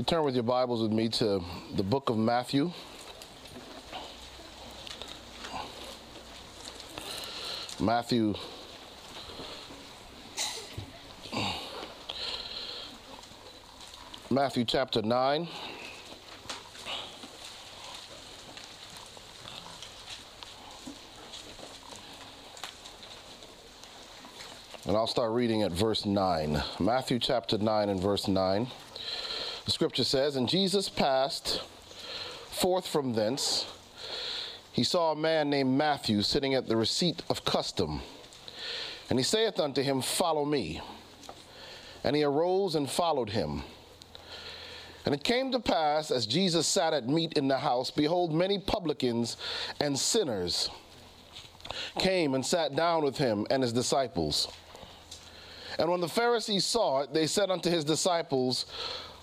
You turn with your Bibles with me to the book of Matthew. Matthew Matthew chapter 9. And I'll start reading at verse 9. Matthew chapter 9 and verse 9. The scripture says, And Jesus passed forth from thence. He saw a man named Matthew sitting at the receipt of custom. And he saith unto him, Follow me. And he arose and followed him. And it came to pass, as Jesus sat at meat in the house, behold, many publicans and sinners came and sat down with him and his disciples. And when the Pharisees saw it, they said unto his disciples,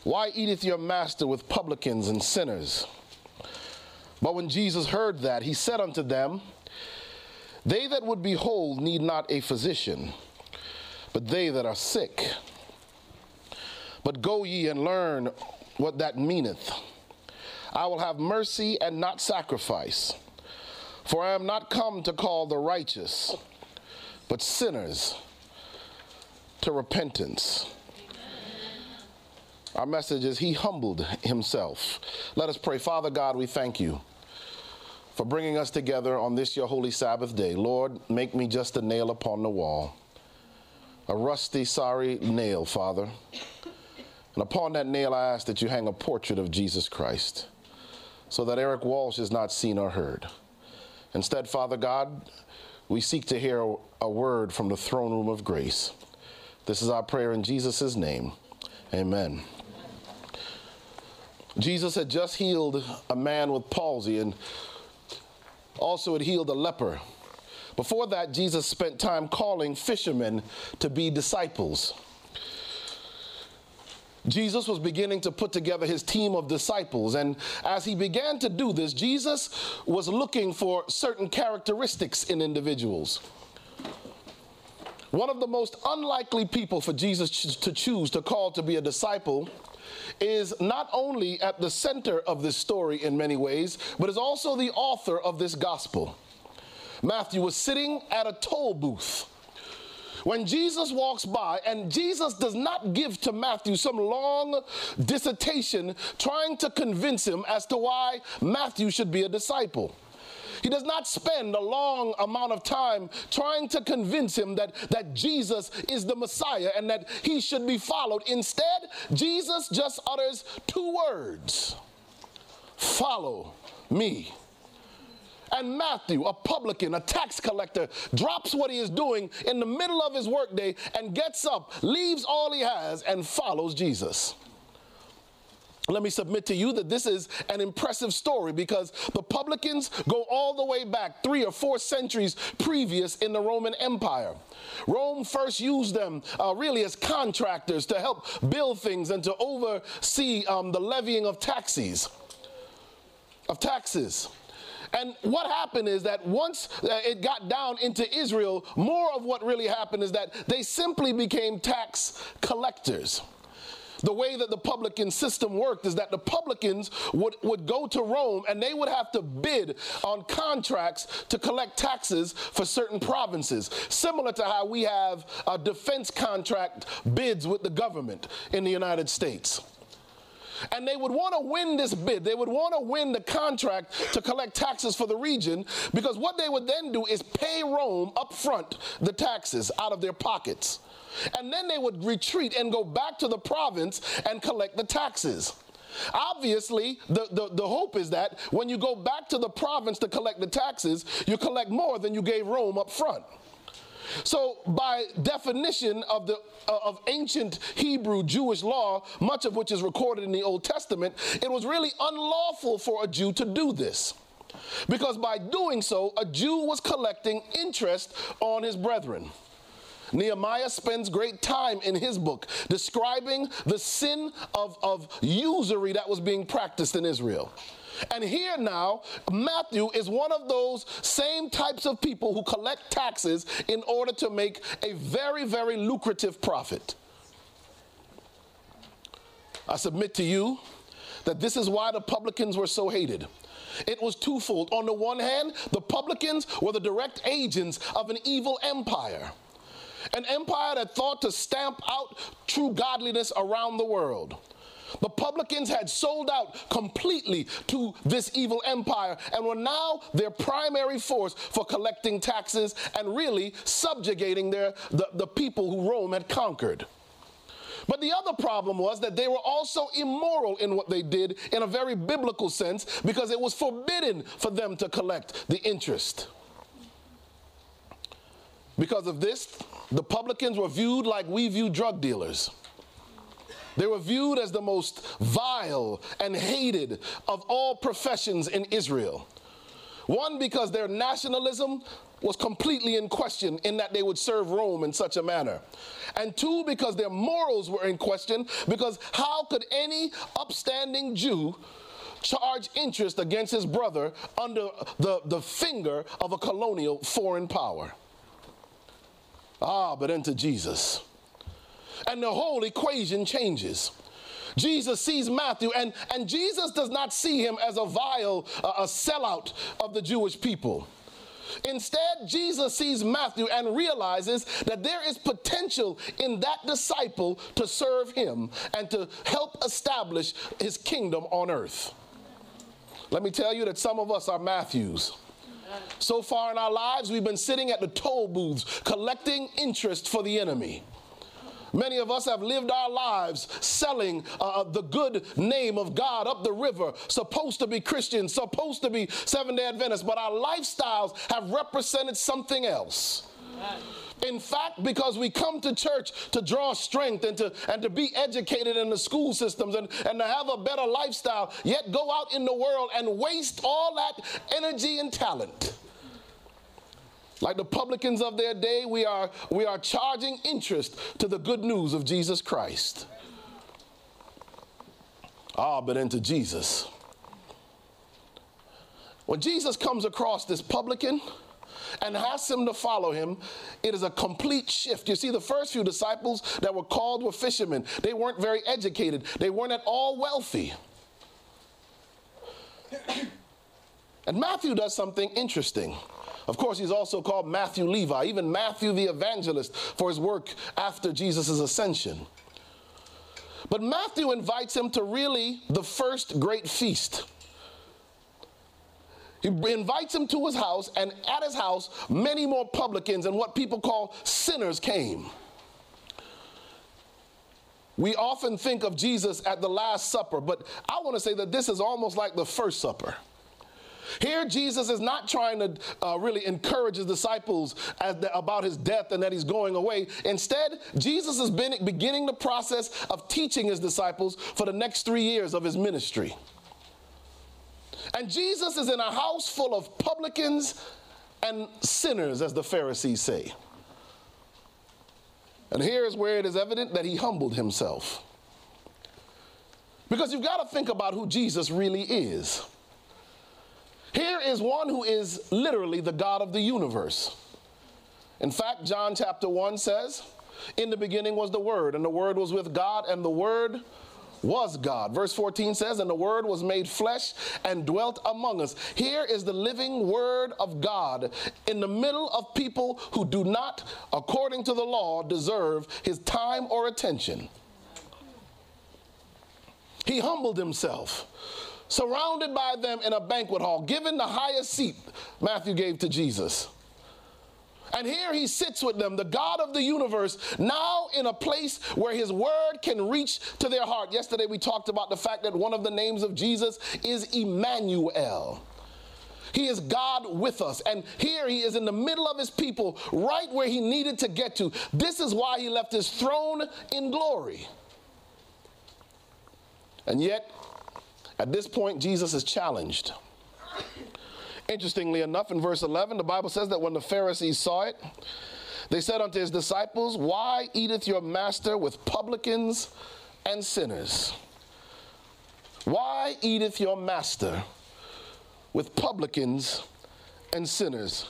Why eateth your master with publicans and sinners? But when Jesus heard that, he said unto them, They that would be whole need not a physician, but they that are sick. But go ye and learn what that meaneth. I will have mercy and not sacrifice. For I am not come to call the righteous, but sinners to repentance. Our message is He humbled Himself. Let us pray. Father God, we thank you for bringing us together on this your holy Sabbath day. Lord, make me just a nail upon the wall, a rusty, sorry nail, Father. And upon that nail, I ask that you hang a portrait of Jesus Christ so that Eric Walsh is not seen or heard. Instead, Father God, we seek to hear a word from the throne room of grace. This is our prayer in Jesus' name. Amen. Jesus had just healed a man with palsy and also had healed a leper. Before that, Jesus spent time calling fishermen to be disciples. Jesus was beginning to put together his team of disciples. And as he began to do this, Jesus was looking for certain characteristics in individuals. One of the most unlikely people for Jesus to choose to call to be a disciple is not only at the center of this story in many ways, but is also the author of this gospel. Matthew was sitting at a toll booth when Jesus walks by, and Jesus does not give to Matthew some long dissertation trying to convince him as to why Matthew should be a disciple. He does not spend a long amount of time trying to convince him that, that Jesus is the Messiah and that he should be followed. Instead, Jesus just utters two words Follow me. And Matthew, a publican, a tax collector, drops what he is doing in the middle of his workday and gets up, leaves all he has, and follows Jesus. Let me submit to you that this is an impressive story because the publicans go all the way back three or four centuries previous in the Roman Empire. Rome first used them uh, really as contractors to help build things and to oversee um, the levying of taxes. Of taxes. And what happened is that once uh, it got down into Israel, more of what really happened is that they simply became tax collectors the way that the publican system worked is that the publicans would, would go to Rome and they would have to bid on contracts to collect taxes for certain provinces, similar to how we have a defense contract bids with the government in the United States. And they would want to win this bid. They would want to win the contract to collect taxes for the region because what they would then do is pay Rome up front the taxes out of their pockets. And then they would retreat and go back to the province and collect the taxes. Obviously, the, the, the, hope is that when you go back to the province to collect the taxes, you collect more than you gave Rome up front. So, by definition of the uh, of ancient Hebrew Jewish law, much of which is recorded in the Old Testament, it was really unlawful for a Jew to do this. Because by doing so, a Jew was collecting interest on his brethren. Nehemiah spends great time in his book describing the sin of, of usury that was being practiced in Israel. And here now, Matthew is one of those same types of people who collect taxes in order to make a very, very lucrative profit. I submit to you that this is why the publicans were so hated. It was twofold. On the one hand, the publicans were the direct agents of an evil empire, an empire that thought to stamp out true godliness around the world. The publicans had sold out completely to this evil empire and were now their primary force for collecting taxes and really subjugating their, the, the people who Rome had conquered. But the other problem was that they were also immoral in what they did in a very biblical sense because it was forbidden for them to collect the interest. Because of this, the publicans were viewed like we view drug dealers. They were viewed as the most vile and hated of all professions in Israel. One, because their nationalism was completely in question in that they would serve Rome in such a manner. And two, because their morals were in question, because how could any upstanding Jew charge interest against his brother under the, the finger of a colonial foreign power? Ah, but enter Jesus. And the whole equation changes. Jesus sees Matthew, and, and Jesus does not see him as a vile, uh, a sellout of the Jewish people. Instead, Jesus sees Matthew and realizes that there is potential in that disciple to serve him and to help establish his kingdom on earth. Let me tell you that some of us are Matthews. So far in our lives, we've been sitting at the toll booths collecting interest for the enemy. Many of us have lived our lives selling uh, the good name of God up the river, supposed to be Christians, supposed to be Seven day Adventists, but our lifestyles have represented something else. In fact, because we come to church to draw strength and to, and to be educated in the school systems and, and to have a better lifestyle, yet go out in the world and waste all that energy and talent like the publicans of their day, we are, we are charging interest to the good news of Jesus Christ. Ah, but into Jesus. When Jesus comes across this publican and asks him to follow him, it is a complete shift. You see, the first few disciples that were called were fishermen. They weren't very educated, they weren't at all wealthy. And Matthew does something interesting. Of course, he's also called Matthew Levi, even Matthew the evangelist for his work after Jesus' ascension. But Matthew invites him to really the first great feast. He invites him to his house, and at his house, many more publicans and what people call sinners came. We often think of Jesus at the Last Supper, but I want to say that this is almost like the First Supper. Here, Jesus is not trying to uh, really encourage his disciples the, about his death and that he's going away. Instead, Jesus been beginning the process of teaching his disciples for the next three years of his ministry. And Jesus is in a house full of publicans and sinners, as the Pharisees say. And here is where it is evident that he humbled himself. Because you've got to think about who Jesus really is. Here is one who is literally the God of the universe. In fact, John chapter 1 says, In the beginning was the Word, and the Word was with God, and the Word was God. Verse 14 says, And the Word was made flesh and dwelt among us. Here is the living Word of God in the middle of people who do not, according to the law, deserve his time or attention. He humbled himself surrounded by them in a banquet hall, given the highest seat Matthew gave to Jesus. And here he sits with them, the God of the universe, now in a place where his word can reach to their heart. Yesterday we talked about the fact that one of the names of Jesus is Emmanuel. He is God with us. And here he is in the middle of his people, right where he needed to get to. This is why he left his throne in glory. And yet, at this point, Jesus is challenged. Interestingly enough, in verse 11, the Bible says that when the Pharisees saw it, they said unto his disciples, Why eateth your master with publicans and sinners? Why eateth your master with publicans and sinners?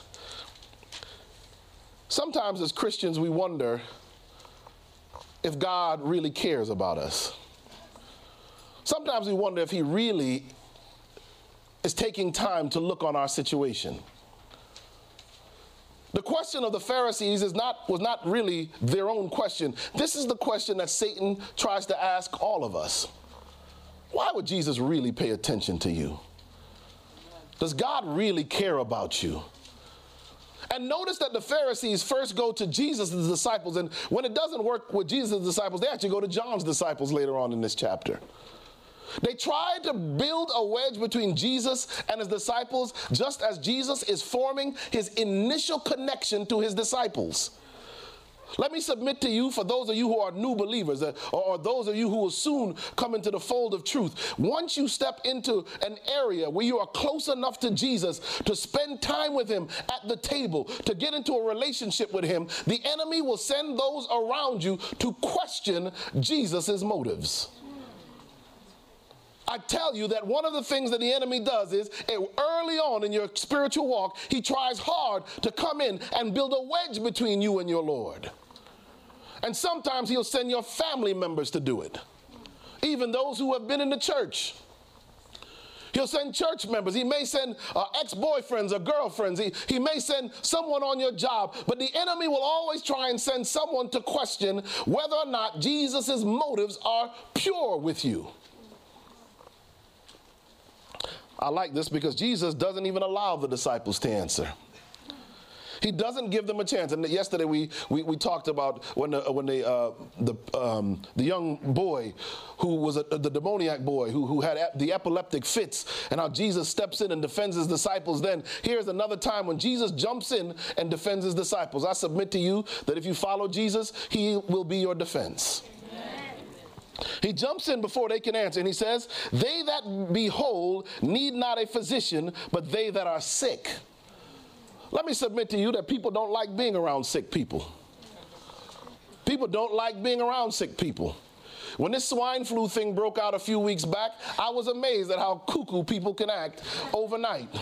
Sometimes as Christians, we wonder if God really cares about us. Sometimes we wonder if he really is taking time to look on our situation. The question of the Pharisees is not, was not really their own question. This is the question that Satan tries to ask all of us. Why would Jesus really pay attention to you? Does God really care about you? And notice that the Pharisees first go to Jesus' disciples, and when it doesn't work with Jesus' disciples, they actually go to John's disciples later on in this chapter. They tried to build a wedge between Jesus and his disciples, just as Jesus is forming his initial connection to his disciples. Let me submit to you, for those of you who are new believers, uh, or those of you who will soon come into the fold of truth, once you step into an area where you are close enough to Jesus to spend time with Him at the table, to get into a relationship with Him, the enemy will send those around you to question Jesus' motives. I tell you that one of the things that the enemy does is eh, early on in your spiritual walk, he tries hard to come in and build a wedge between you and your Lord. And sometimes he'll send your family members to do it, even those who have been in the church. He'll send church members. He may send uh, ex boyfriends or girlfriends. He, he may send someone on your job. But the enemy will always try and send someone to question whether or not Jesus' motives are pure with you. I like this because Jesus doesn't even allow the disciples to answer. He doesn't give them a chance. And yesterday we, we, we talked about when the, when the, uh, the, um, the young boy who was a, the demoniac boy who, who had the epileptic fits and how Jesus steps in and defends his disciples. Then here's another time when Jesus jumps in and defends his disciples. I submit to you that if you follow Jesus, he will be your defense. He jumps in before they can answer and he says, They that be whole need not a physician, but they that are sick. Let me submit to you that people don't like being around sick people. People don't like being around sick people. When this swine flu thing broke out a few weeks back, I was amazed at how cuckoo people can act overnight.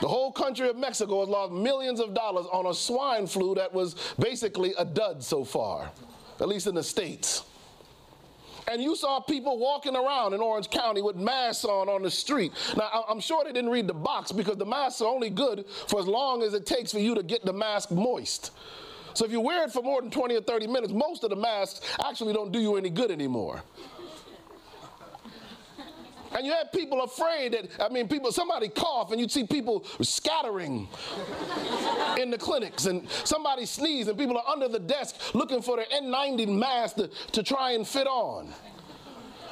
The whole country of Mexico has lost millions of dollars on a swine flu that was basically a dud so far at least in the States. And you saw people walking around in Orange County with masks on on the street. Now, I'm sure they didn't read the box because the masks are only good for as long as it takes for you to get the mask moist. So if you wear it for more than 20 or 30 minutes, most of the masks actually don't do you any good anymore. And you had people afraid that, I mean, people, somebody cough and you'd see people scattering in the clinics and somebody sneeze and people are under the desk looking for their N90 mask to, to try and fit on.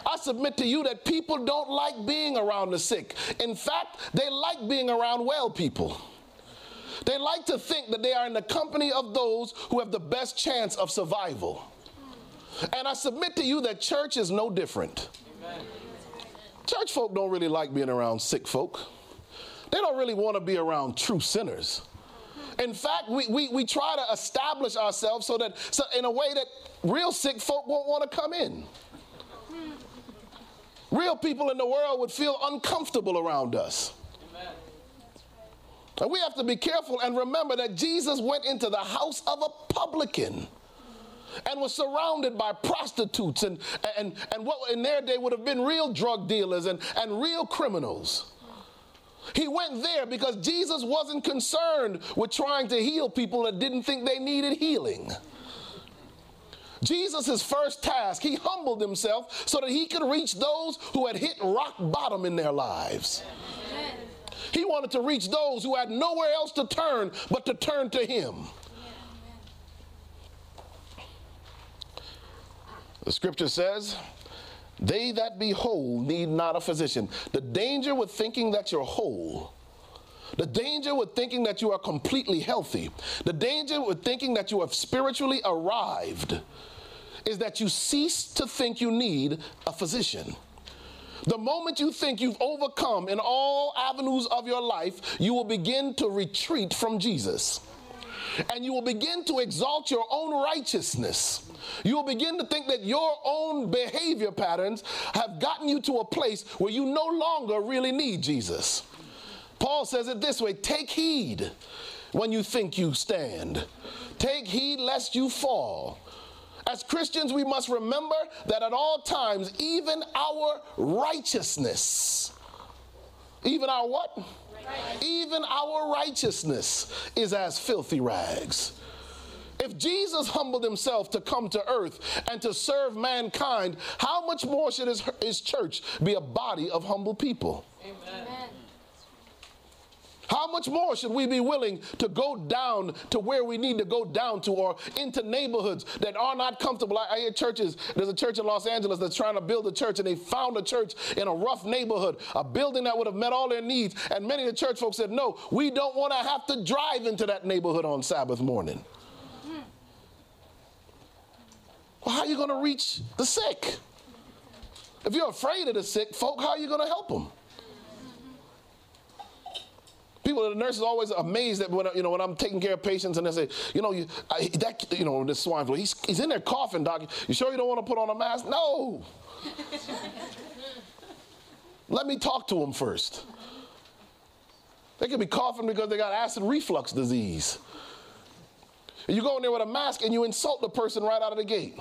I submit to you that people don't like being around the sick. In fact, they like being around well people. They like to think that they are in the company of those who have the best chance of survival. And I submit to you that church is no different. Amen. Church folk don't really like being around sick folk. They don't really want to be around true sinners. In fact, we, we, we try to establish ourselves so that so in a way that real sick folk won't want to come in. Real people in the world would feel uncomfortable around us. And we have to be careful and remember that Jesus went into the house of a publican and was surrounded by prostitutes and, and, and what in their day would have been real drug dealers and, and real criminals. He went there because Jesus wasn't concerned with trying to heal people that didn't think they needed healing. Jesus' first task, he humbled himself so that he could reach those who had hit rock bottom in their lives. He wanted to reach those who had nowhere else to turn but to turn to him. The scripture says, They that be whole need not a physician. The danger with thinking that you're whole, the danger with thinking that you are completely healthy, the danger with thinking that you have spiritually arrived is that you cease to think you need a physician. The moment you think you've overcome in all avenues of your life, you will begin to retreat from Jesus and you will begin to exalt your own righteousness. You will begin to think that your own behavior patterns have gotten you to a place where you no longer really need Jesus. Paul says it this way take heed when you think you stand, take heed lest you fall. As Christians, we must remember that at all times, even our righteousness, even our what? Even our righteousness is as filthy rags. If Jesus humbled himself to come to earth and to serve mankind, how much more should his, his church be a body of humble people? Amen. How much more should we be willing to go down to where we need to go down to or into neighborhoods that are not comfortable? I, I, hear churches, there's a church in Los Angeles that's trying to build a church and they found a church in a rough neighborhood, a building that would have met all their needs. And many of the church folks said, no, we don't want to have to drive into that neighborhood on Sabbath morning. Well, how are you going to reach the sick? If you're afraid of the sick folk, how are you going to help them? People, the nurses always amazed that when you know when I'm taking care of patients and they say, you know, you, I, that you know this swine flu, he's, he's in there coughing, doc. You sure you don't want to put on a mask? No. Let me talk to him first. They could be coughing because they got acid reflux disease. And You go in there with a mask and you insult the person right out of the gate.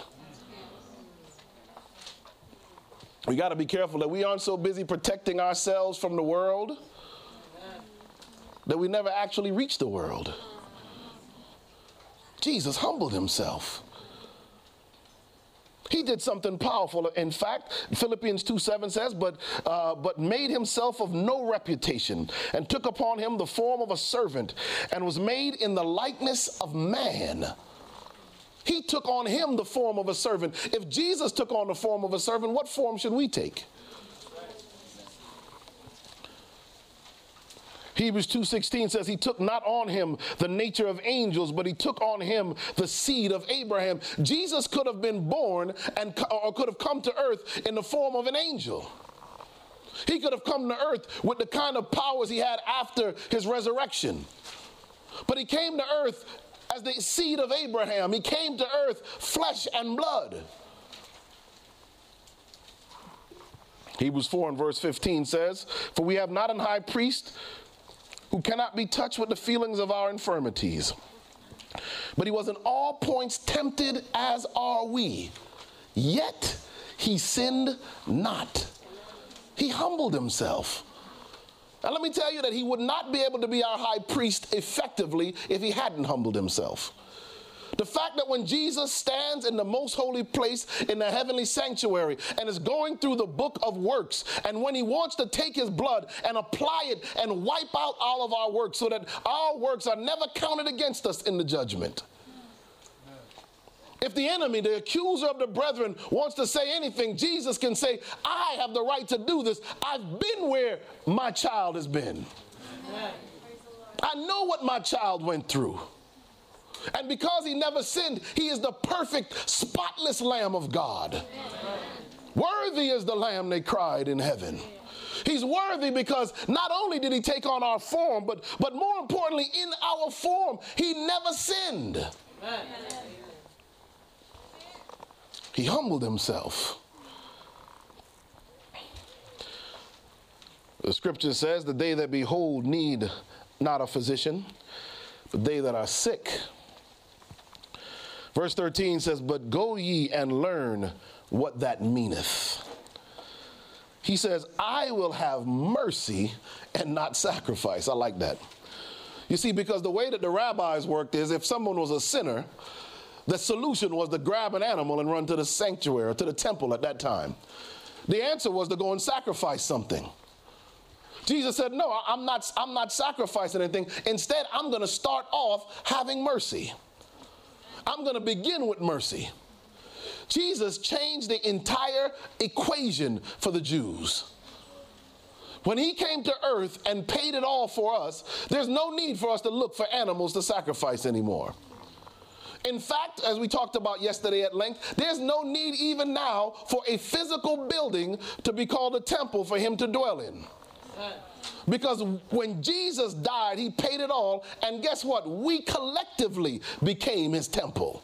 We got to be careful that we aren't so busy protecting ourselves from the world that we never actually reach the world. Jesus humbled himself. He did something powerful. In fact, Philippians 2 7 says, but, uh, but made himself of no reputation, and took upon him the form of a servant, and was made in the likeness of man. He took on him the form of a servant. If Jesus took on the form of a servant, what form should we take? Hebrews 2:16 says he took not on him the nature of angels, but he took on him the seed of Abraham. Jesus could have been born and or could have come to earth in the form of an angel. He could have come to earth with the kind of powers he had after his resurrection. But he came to earth as the seed of Abraham. He came to earth flesh and blood. Hebrews 4 and verse 15 says, For we have not an high priest who cannot be touched with the feelings of our infirmities. But he was in all points tempted as are we, yet he sinned not. He humbled himself. Now, let me tell you that he would not be able to be our high priest effectively if he hadn't humbled himself. The fact that when Jesus stands in the most holy place in the heavenly sanctuary and is going through the book of works, and when he wants to take his blood and apply it and wipe out all of our works so that our works are never counted against us in the judgment. If the enemy, the accuser of the brethren, wants to say anything, Jesus can say, I have the right to do this. I've been where my child has been. I know what my child went through. And because he never sinned, he is the perfect, spotless Lamb of God. Worthy is the Lamb, they cried in heaven. He's worthy because not only did he take on our form, but, but more importantly, in our form, he never sinned. He humbled himself. The scripture says, The they that behold need not a physician, but they that are sick. Verse 13 says, But go ye and learn what that meaneth. He says, I will have mercy and not sacrifice. I like that. You see, because the way that the rabbis worked is if someone was a sinner, the solution was to grab an animal and run to the sanctuary or to the temple at that time. The answer was to go and sacrifice something. Jesus said, No, I'm not, I'm not sacrificing anything. Instead, I'm going to start off having mercy. I'm going to begin with mercy. Jesus changed the entire equation for the Jews. When he came to earth and paid it all for us, there's no need for us to look for animals to sacrifice anymore. In fact, as we talked about yesterday at length, there's no need even now for a physical building to be called a temple for him to dwell in. Because when Jesus died, he paid it all. And guess what? We collectively became his temple.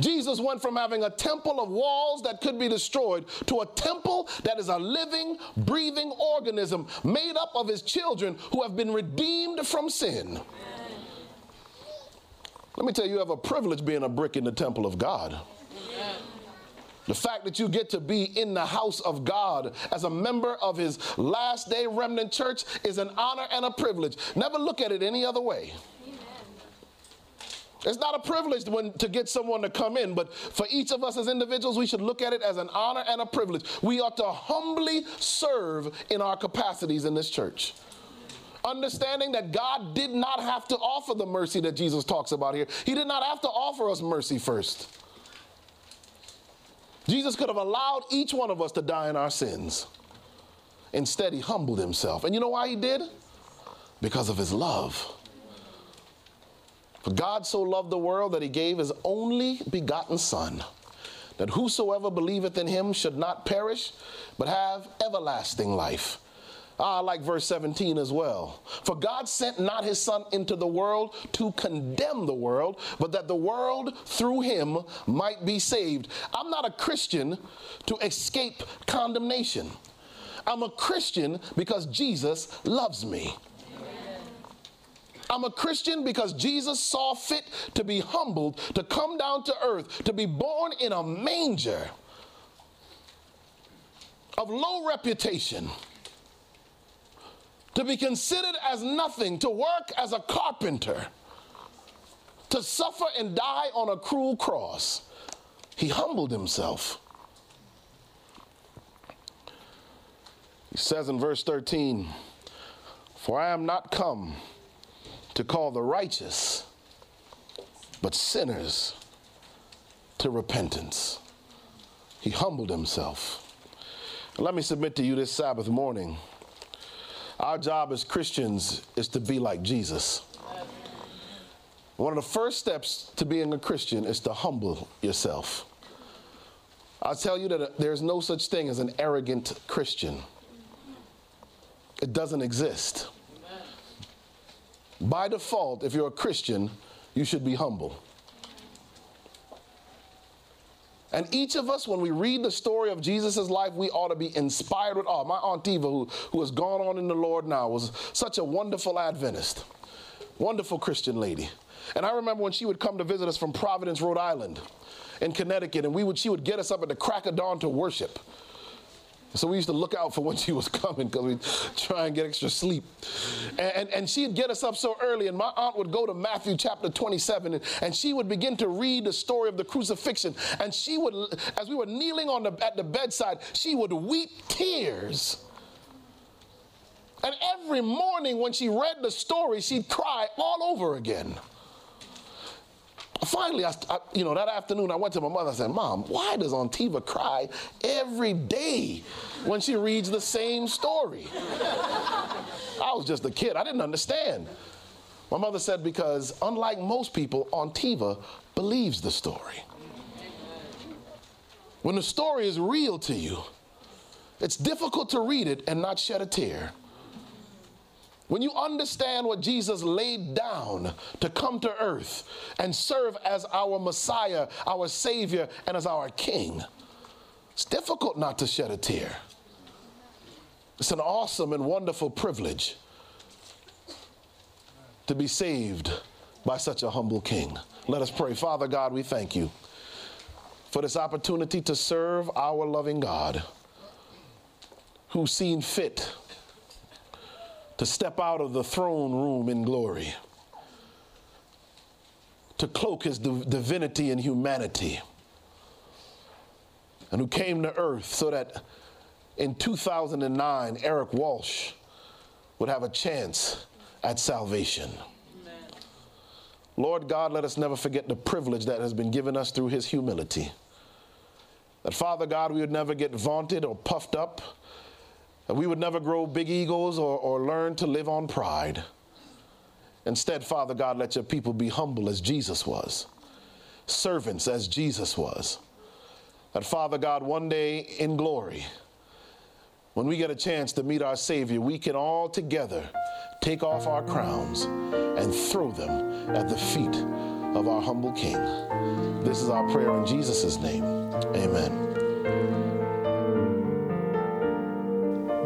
Jesus went from having a temple of walls that could be destroyed to a temple that is a living, breathing organism made up of his children who have been redeemed from sin. Let me tell you, you have a privilege being a brick in the temple of God. The fact that you get to be in the house of God as a member of his last day remnant church is an honor and a privilege. Never look at it any other way. It's not a privilege when, to get someone to come in, but for each of us as individuals, we should look at it as an honor and a privilege. We ought to humbly serve in our capacities in this church. Understanding that God did not have to offer the mercy that Jesus talks about here, He did not have to offer us mercy first. Jesus could have allowed each one of us to die in our sins. Instead, He humbled Himself. And you know why He did? Because of His love. For God so loved the world that he gave his only begotten Son, that whosoever believeth in him should not perish, but have everlasting life. Ah, I like verse 17 as well. For God sent not his Son into the world to condemn the world, but that the world through him might be saved. I'm not a Christian to escape condemnation. I'm a Christian because Jesus loves me. I'm a Christian because Jesus saw fit to be humbled, to come down to earth, to be born in a manger of low reputation, to be considered as nothing, to work as a carpenter, to suffer and die on a cruel cross. He humbled himself. He says in verse 13, For I am not come to call the righteous, but sinners to repentance. He humbled himself. Let me submit to you this Sabbath morning. Our job as Christians is to be like Jesus. One of the first steps to being a Christian is to humble yourself. I'll tell you that there's no such thing as an arrogant Christian, it doesn't exist. By default, if you're a Christian, you should be humble. And each of us, when we read the story of Jesus' life, we ought to be inspired with awe. My Aunt Eva, who, who has gone on in the Lord now, was such a wonderful Adventist, wonderful Christian lady. And I remember when she would come to visit us from Providence, Rhode Island, in Connecticut, and we would, she would get us up at the crack of dawn to worship. So we used to look out for when she was coming because we'd try and get extra sleep. And, and, and, she'd get us up so early, and my aunt would go to Matthew chapter 27, and, and she would begin to read the story of the crucifixion. And she would, as we were kneeling on the, at the bedside, she would weep tears. And every morning when she read the story, she'd cry all over again. Finally, I, I, you know, that afternoon I went to my mother and said, Mom, why does Aunt Eva cry every day when she reads the same story? I was just a kid. I didn't understand. My mother said, because unlike most people, Aunt Eva believes the story. When the story is real to you, it's difficult to read it and not shed a tear. When you understand what Jesus laid down to come to earth and serve as our Messiah, our Savior, and as our King, it's difficult not to shed a tear. It's an awesome and wonderful privilege to be saved by such a humble King. Let us pray. Father God, we thank you for this opportunity to serve our loving God who's seen fit to step out of the throne room in glory, to cloak his divinity and humanity, and who came to earth so that in 2009, Eric Walsh would have a chance at salvation. Amen. Lord God, let us never forget the privilege that has been given us through his humility. That, Father God, we would never get vaunted or puffed up we would never grow big egos or, or learn to live on pride. Instead, Father God, let your people be humble as Jesus was, servants as Jesus was. That, Father God, one day in glory, when we get a chance to meet our Savior, we can all together take off our crowns and throw them at the feet of our humble King. This is our prayer in Jesus' name. Amen.